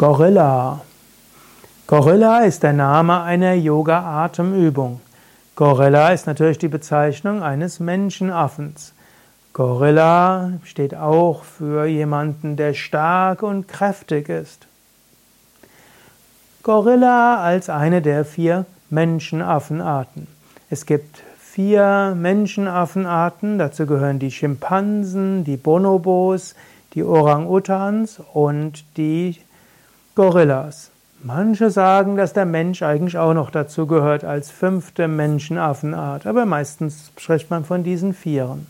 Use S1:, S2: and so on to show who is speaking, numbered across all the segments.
S1: Gorilla. Gorilla ist der Name einer Yoga-Atemübung. Gorilla ist natürlich die Bezeichnung eines Menschenaffens. Gorilla steht auch für jemanden, der stark und kräftig ist. Gorilla als eine der vier Menschenaffenarten. Es gibt vier Menschenaffenarten, dazu gehören die Schimpansen, die Bonobos, die Orang-Utans und die Gorillas. Manche sagen, dass der Mensch eigentlich auch noch dazu gehört als fünfte Menschenaffenart, aber meistens spricht man von diesen Vieren.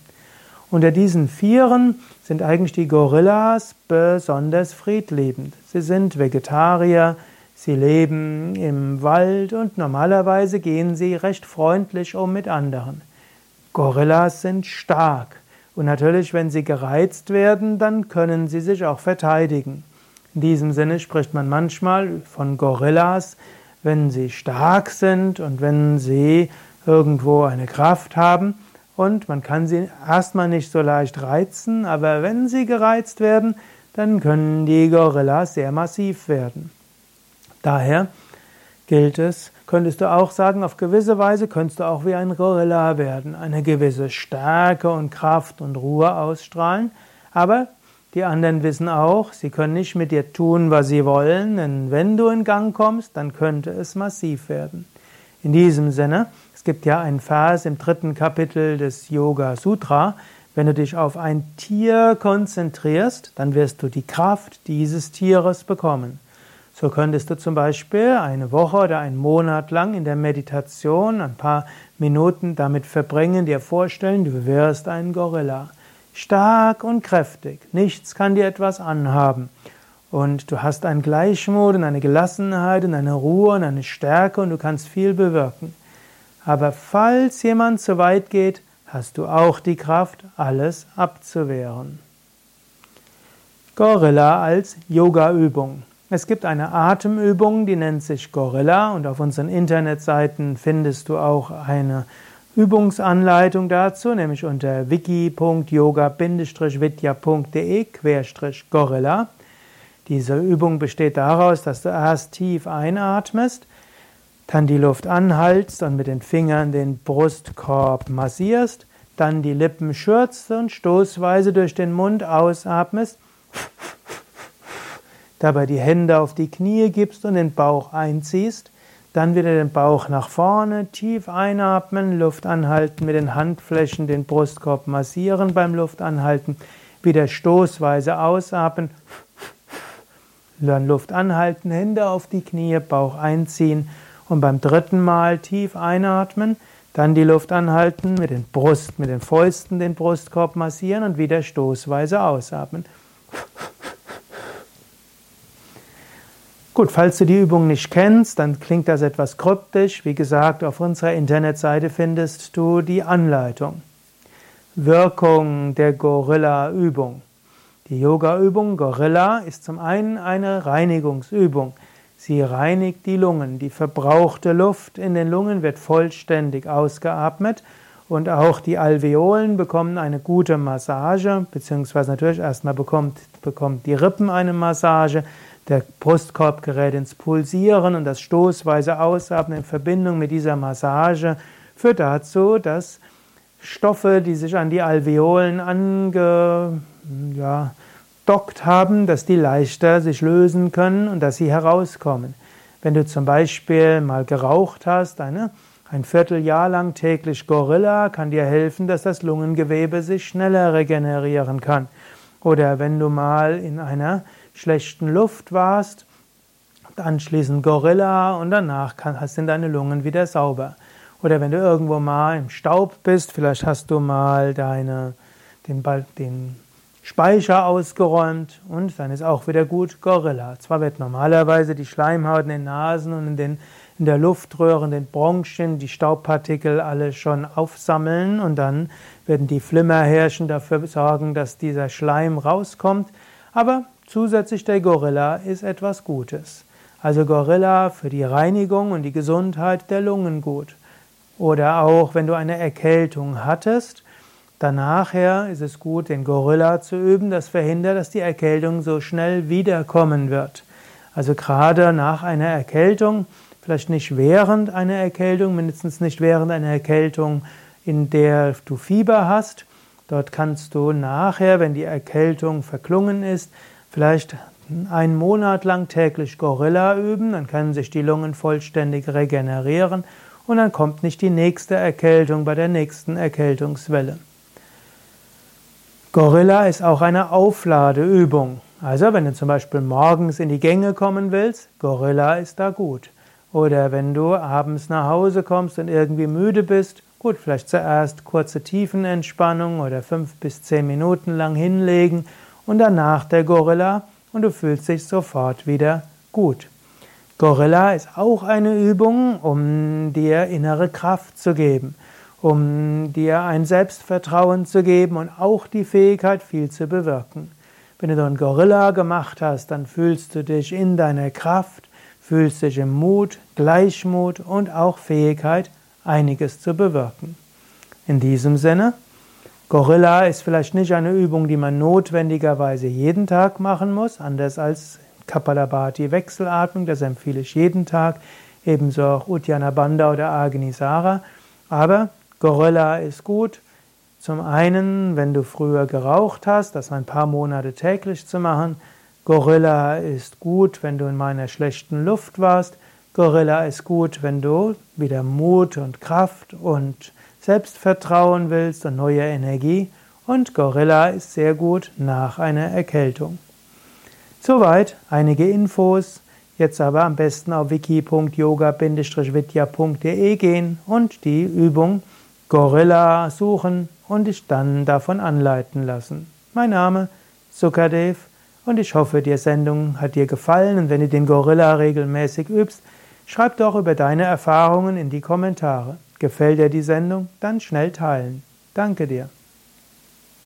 S1: Unter diesen Vieren sind eigentlich die Gorillas besonders friedliebend. Sie sind Vegetarier, sie leben im Wald und normalerweise gehen sie recht freundlich um mit anderen. Gorillas sind stark. Und natürlich, wenn sie gereizt werden, dann können sie sich auch verteidigen. In diesem Sinne spricht man manchmal von Gorillas, wenn sie stark sind und wenn sie irgendwo eine Kraft haben. Und man kann sie erstmal nicht so leicht reizen, aber wenn sie gereizt werden, dann können die Gorillas sehr massiv werden. Daher gilt es, könntest du auch sagen, auf gewisse Weise könntest du auch wie ein Gorilla werden, eine gewisse Stärke und Kraft und Ruhe ausstrahlen, aber die anderen wissen auch, sie können nicht mit dir tun, was sie wollen, denn wenn du in Gang kommst, dann könnte es massiv werden. In diesem Sinne, es gibt ja einen Vers im dritten Kapitel des Yoga Sutra, wenn du dich auf ein Tier konzentrierst, dann wirst du die Kraft dieses Tieres bekommen. So könntest du zum Beispiel eine Woche oder einen Monat lang in der Meditation ein paar Minuten damit verbringen, dir vorstellen, du wirst ein Gorilla. Stark und kräftig. Nichts kann dir etwas anhaben. Und du hast einen Gleichmut und eine Gelassenheit und eine Ruhe und eine Stärke und du kannst viel bewirken. Aber falls jemand zu weit geht, hast du auch die Kraft, alles abzuwehren. Gorilla als Yoga-Übung. Es gibt eine Atemübung, die nennt sich Gorilla und auf unseren Internetseiten findest du auch eine Übungsanleitung dazu, nämlich unter wiki.yoga-vidya.de-gorilla. Diese Übung besteht daraus, dass du erst tief einatmest, dann die Luft anhaltst und mit den Fingern den Brustkorb massierst, dann die Lippen schürzt und stoßweise durch den Mund ausatmest dabei die Hände auf die Knie gibst und den Bauch einziehst, dann wieder den Bauch nach vorne, tief einatmen, Luft anhalten, mit den Handflächen den Brustkorb massieren beim Luftanhalten, wieder stoßweise ausatmen, dann Luft anhalten, Hände auf die Knie, Bauch einziehen und beim dritten Mal tief einatmen, dann die Luft anhalten, mit den Brust, mit den Fäusten den Brustkorb massieren und wieder stoßweise ausatmen. Gut, falls du die Übung nicht kennst, dann klingt das etwas kryptisch. Wie gesagt, auf unserer Internetseite findest du die Anleitung. Wirkung der Gorilla-Übung. Die Yoga-Übung Gorilla ist zum einen eine Reinigungsübung. Sie reinigt die Lungen. Die verbrauchte Luft in den Lungen wird vollständig ausgeatmet und auch die Alveolen bekommen eine gute Massage, beziehungsweise natürlich erstmal bekommt, bekommt die Rippen eine Massage, der Brustkorb gerät ins Pulsieren und das stoßweise Ausatmen in Verbindung mit dieser Massage führt dazu, dass Stoffe, die sich an die Alveolen angedockt ja, haben, dass die leichter sich lösen können und dass sie herauskommen. Wenn du zum Beispiel mal geraucht hast, eine, ein Vierteljahr lang täglich Gorilla kann dir helfen, dass das Lungengewebe sich schneller regenerieren kann. Oder wenn du mal in einer schlechten Luft warst, anschließend Gorilla und danach sind deine Lungen wieder sauber. Oder wenn du irgendwo mal im Staub bist, vielleicht hast du mal deine, den, den Speicher ausgeräumt und dann ist auch wieder gut Gorilla. Zwar wird normalerweise die Schleimhaut in den Nasen und in, den, in der Luftröhre, in den Bronchien, die Staubpartikel alle schon aufsammeln und dann werden die Flimmerhärchen dafür sorgen, dass dieser Schleim rauskommt. Aber Zusätzlich der Gorilla ist etwas Gutes. Also Gorilla für die Reinigung und die Gesundheit der Lungen gut. Oder auch wenn du eine Erkältung hattest, danachher ist es gut, den Gorilla zu üben. Das verhindert, dass die Erkältung so schnell wiederkommen wird. Also gerade nach einer Erkältung, vielleicht nicht während einer Erkältung, mindestens nicht während einer Erkältung, in der du Fieber hast. Dort kannst du nachher, wenn die Erkältung verklungen ist, vielleicht einen Monat lang täglich Gorilla üben, dann können sich die Lungen vollständig regenerieren und dann kommt nicht die nächste Erkältung bei der nächsten Erkältungswelle. Gorilla ist auch eine Aufladeübung. Also wenn du zum Beispiel morgens in die Gänge kommen willst, Gorilla ist da gut. Oder wenn du abends nach Hause kommst und irgendwie müde bist, gut, vielleicht zuerst kurze Tiefenentspannung oder fünf bis zehn Minuten lang hinlegen und danach der Gorilla und du fühlst dich sofort wieder gut. Gorilla ist auch eine Übung, um dir innere Kraft zu geben um dir ein Selbstvertrauen zu geben und auch die Fähigkeit, viel zu bewirken. Wenn du einen Gorilla gemacht hast, dann fühlst du dich in deiner Kraft, fühlst dich im Mut, Gleichmut und auch Fähigkeit, einiges zu bewirken. In diesem Sinne, Gorilla ist vielleicht nicht eine Übung, die man notwendigerweise jeden Tag machen muss, anders als Kapalabhati Wechselatmung, das empfehle ich jeden Tag, ebenso auch Uddiyana Bandha oder Agnisara, aber Gorilla ist gut. Zum einen, wenn du früher geraucht hast, das ein paar Monate täglich zu machen. Gorilla ist gut, wenn du in meiner schlechten Luft warst. Gorilla ist gut, wenn du wieder Mut und Kraft und Selbstvertrauen willst und neue Energie. Und Gorilla ist sehr gut nach einer Erkältung. Soweit einige Infos. Jetzt aber am besten auf wiki.yoga-vidya.de gehen und die Übung Gorilla suchen und dich dann davon anleiten lassen. Mein Name Sukadev und ich hoffe, die Sendung hat dir gefallen und wenn du den Gorilla regelmäßig übst, schreib doch über deine Erfahrungen in die Kommentare. Gefällt dir die Sendung? Dann schnell teilen. Danke dir.